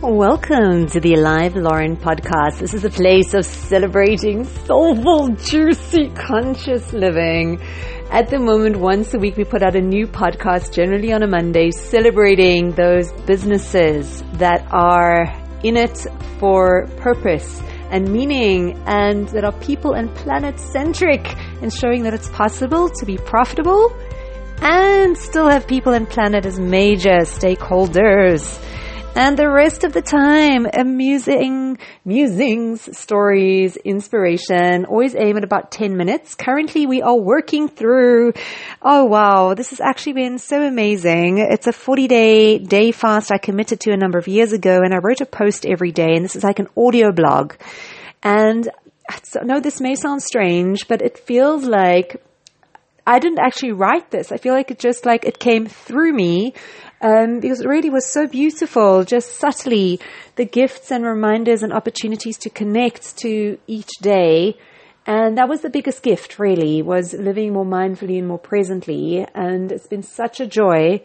Welcome to the Alive Lauren podcast. This is a place of celebrating soulful, juicy, conscious living. At the moment, once a week, we put out a new podcast, generally on a Monday, celebrating those businesses that are in it for purpose and meaning and that are people and planet centric and showing that it's possible to be profitable and still have people and planet as major stakeholders and the rest of the time, amusing musings, stories, inspiration, always aim at about 10 minutes. Currently we are working through, oh wow, this has actually been so amazing. It's a 40 day day fast I committed to a number of years ago and I wrote a post every day and this is like an audio blog. And so, no, this may sound strange, but it feels like I didn't actually write this. I feel like it just like it came through me um, because it really was so beautiful, just subtly the gifts and reminders and opportunities to connect to each day. And that was the biggest gift, really, was living more mindfully and more presently. And it's been such a joy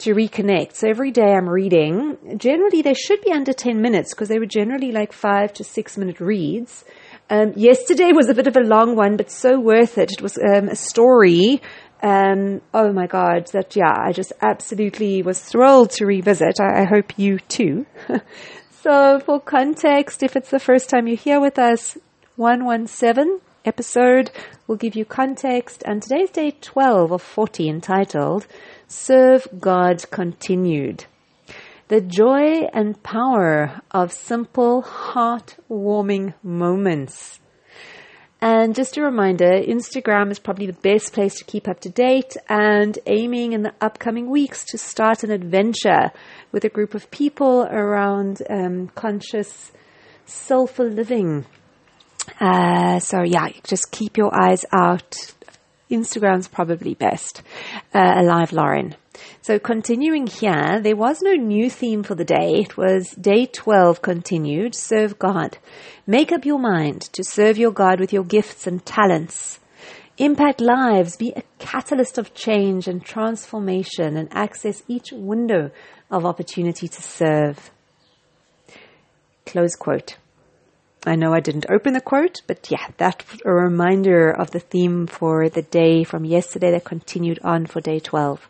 to reconnect. So every day I'm reading. Generally, they should be under 10 minutes because they were generally like five to six minute reads. Um, yesterday was a bit of a long one, but so worth it. It was um, a story um, oh my God, that, yeah, I just absolutely was thrilled to revisit. I, I hope you too. so for context, if it's the first time you're here with us, 117 episode will give you context and today's day 12 of 40 entitled Serve God Continued. The joy and power of simple, heart-warming moments. And just a reminder, Instagram is probably the best place to keep up to date and aiming in the upcoming weeks to start an adventure with a group of people around um, conscious, soulful living. Uh, so yeah, just keep your eyes out. Instagram's probably best. Uh, Alive Lauren. So continuing here, there was no new theme for the day. It was day 12 continued, serve God. Make up your mind to serve your God with your gifts and talents. Impact lives, be a catalyst of change and transformation and access each window of opportunity to serve. Close quote. I know I didn't open the quote, but yeah, that a reminder of the theme for the day from yesterday that continued on for day 12.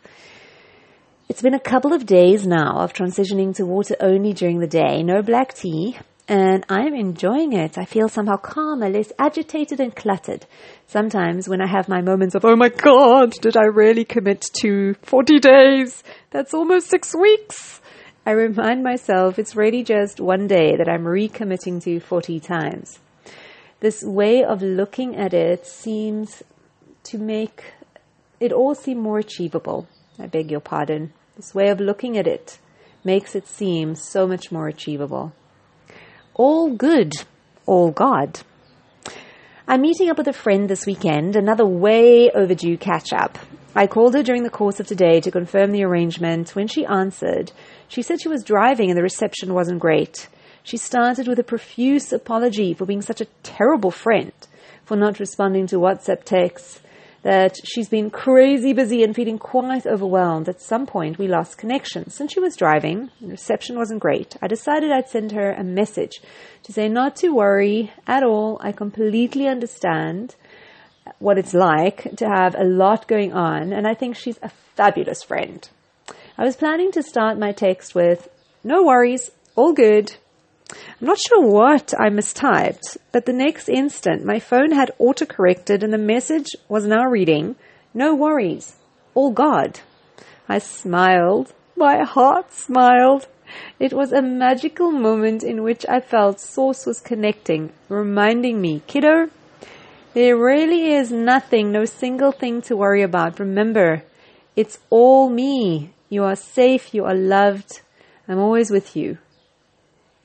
It's been a couple of days now of transitioning to water only during the day, no black tea, and I'm enjoying it. I feel somehow calmer, less agitated and cluttered. Sometimes when I have my moments of, oh my God, did I really commit to 40 days? That's almost six weeks. I remind myself it's really just one day that I'm recommitting to 40 times. This way of looking at it seems to make it all seem more achievable. I beg your pardon. This way of looking at it makes it seem so much more achievable. All good, all God. I'm meeting up with a friend this weekend, another way overdue catch up. I called her during the course of today to confirm the arrangement. When she answered, she said she was driving and the reception wasn't great. She started with a profuse apology for being such a terrible friend, for not responding to WhatsApp texts, that she's been crazy busy and feeling quite overwhelmed. At some point, we lost connection. Since she was driving, reception wasn't great, I decided I'd send her a message to say not to worry at all. I completely understand what it's like to have a lot going on, and I think she's a fabulous friend. I was planning to start my text with, no worries, all good, I'm not sure what I mistyped, but the next instant my phone had autocorrected and the message was now reading, No worries, all God. I smiled. My heart smiled. It was a magical moment in which I felt Source was connecting, reminding me, kiddo, there really is nothing, no single thing to worry about. Remember, it's all me. You are safe. You are loved. I'm always with you.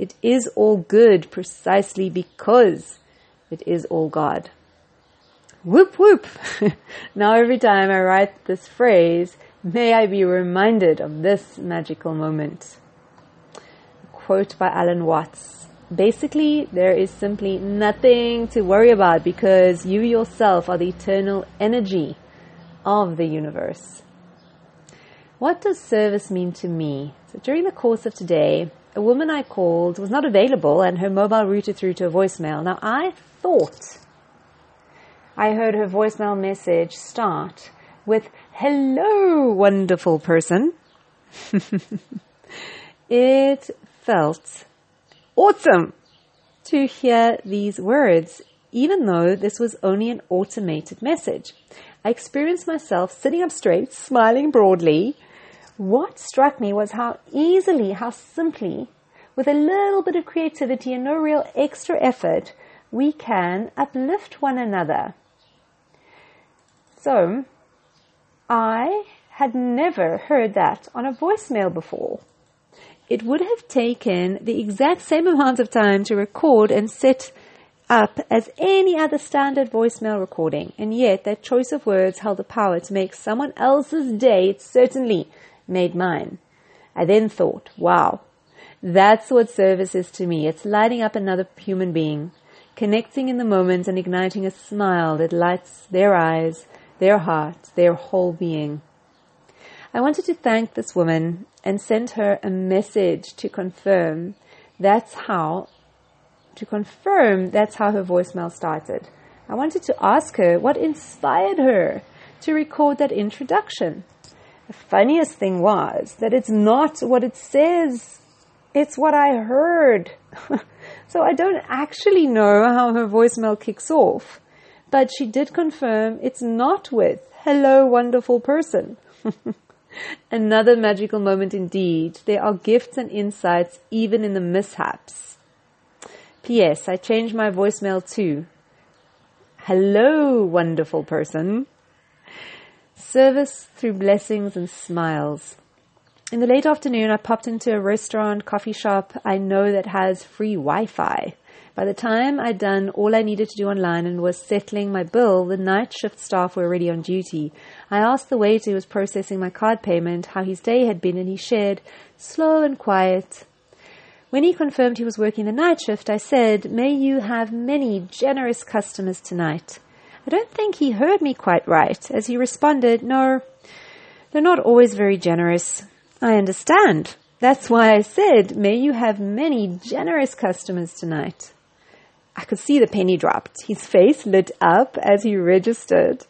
It is all good precisely because it is all God. Whoop whoop! now every time I write this phrase, may I be reminded of this magical moment. quote by Alan Watts. Basically, there is simply nothing to worry about because you yourself are the eternal energy of the universe. What does service mean to me? So during the course of today, a woman I called was not available and her mobile routed through to a voicemail. Now I thought I heard her voicemail message start with, hello, wonderful person. it felt awesome to hear these words, even though this was only an automated message. I experienced myself sitting up straight, smiling broadly. What struck me was how easily, how simply, with a little bit of creativity and no real extra effort, we can uplift one another. So, I had never heard that on a voicemail before. It would have taken the exact same amount of time to record and set up as any other standard voicemail recording, and yet that choice of words held the power to make someone else's day. Certainly made mine. I then thought, wow, that's what service is to me. It's lighting up another human being, connecting in the moment and igniting a smile that lights their eyes, their heart, their whole being. I wanted to thank this woman and send her a message to confirm that's how to confirm that's how her voicemail started. I wanted to ask her what inspired her to record that introduction. The funniest thing was that it's not what it says, it's what I heard. so I don't actually know how her voicemail kicks off, but she did confirm it's not with hello, wonderful person. Another magical moment indeed. There are gifts and insights even in the mishaps. P.S. I changed my voicemail to Hello, wonderful person. Service through blessings and smiles. In the late afternoon, I popped into a restaurant, coffee shop I know that has free Wi-Fi. By the time I'd done all I needed to do online and was settling my bill, the night shift staff were already on duty. I asked the waiter who was processing my card payment how his day had been and he shared, slow and quiet, when he confirmed he was working the night shift, I said, May you have many generous customers tonight. I don't think he heard me quite right, as he responded, No, they're not always very generous. I understand. That's why I said, May you have many generous customers tonight. I could see the penny dropped. His face lit up as he registered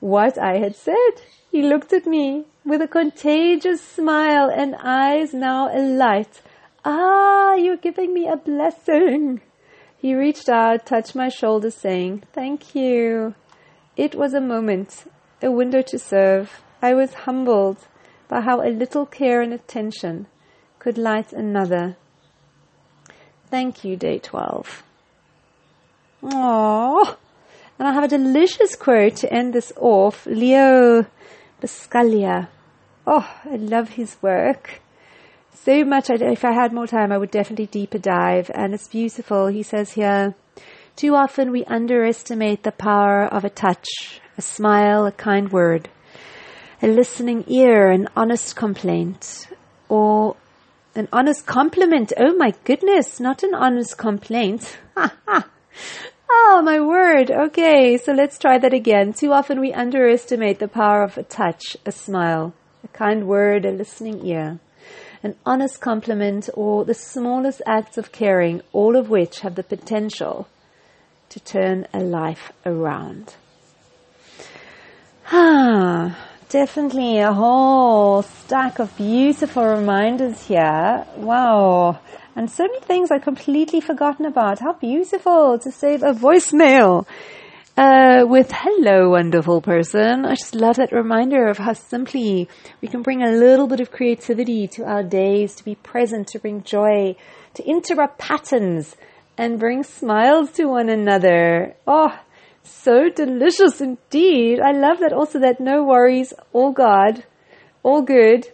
what I had said. He looked at me with a contagious smile and eyes now alight Ah, you're giving me a blessing. He reached out, touched my shoulder, saying, Thank you. It was a moment, a window to serve. I was humbled by how a little care and attention could light another. Thank you, day 12. Aww. And I have a delicious quote to end this off. Leo Buscaglia. Oh, I love his work so much. If I had more time, I would definitely deeper dive. And it's beautiful. He says here, too often we underestimate the power of a touch, a smile, a kind word, a listening ear, an honest complaint, or an honest compliment. Oh my goodness, not an honest complaint. Oh, my word. Okay, so let's try that again. Too often we underestimate the power of a touch, a smile, a kind word, a listening ear an honest compliment, or the smallest acts of caring, all of which have the potential to turn a life around. Ah, definitely a whole stack of beautiful reminders here. Wow. And so many things I'd completely forgotten about. How beautiful to save a voicemail uh, with hello, wonderful person. I just love that reminder of how simply we can bring a little bit of creativity to our days, to be present, to bring joy, to interrupt patterns and bring smiles to one another. Oh, so delicious indeed. I love that also that no worries, all God, all good.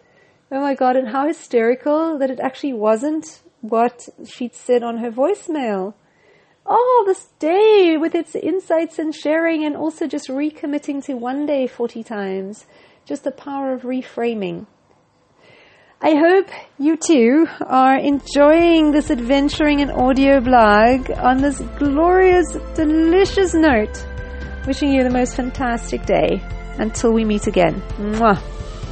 Oh my God, and how hysterical that it actually wasn't what she'd said on her voicemail oh, this day with its insights and sharing and also just recommitting to one day 40 times. Just the power of reframing. I hope you too are enjoying this adventuring and audio blog on this glorious, delicious note. Wishing you the most fantastic day. Until we meet again. Mwah.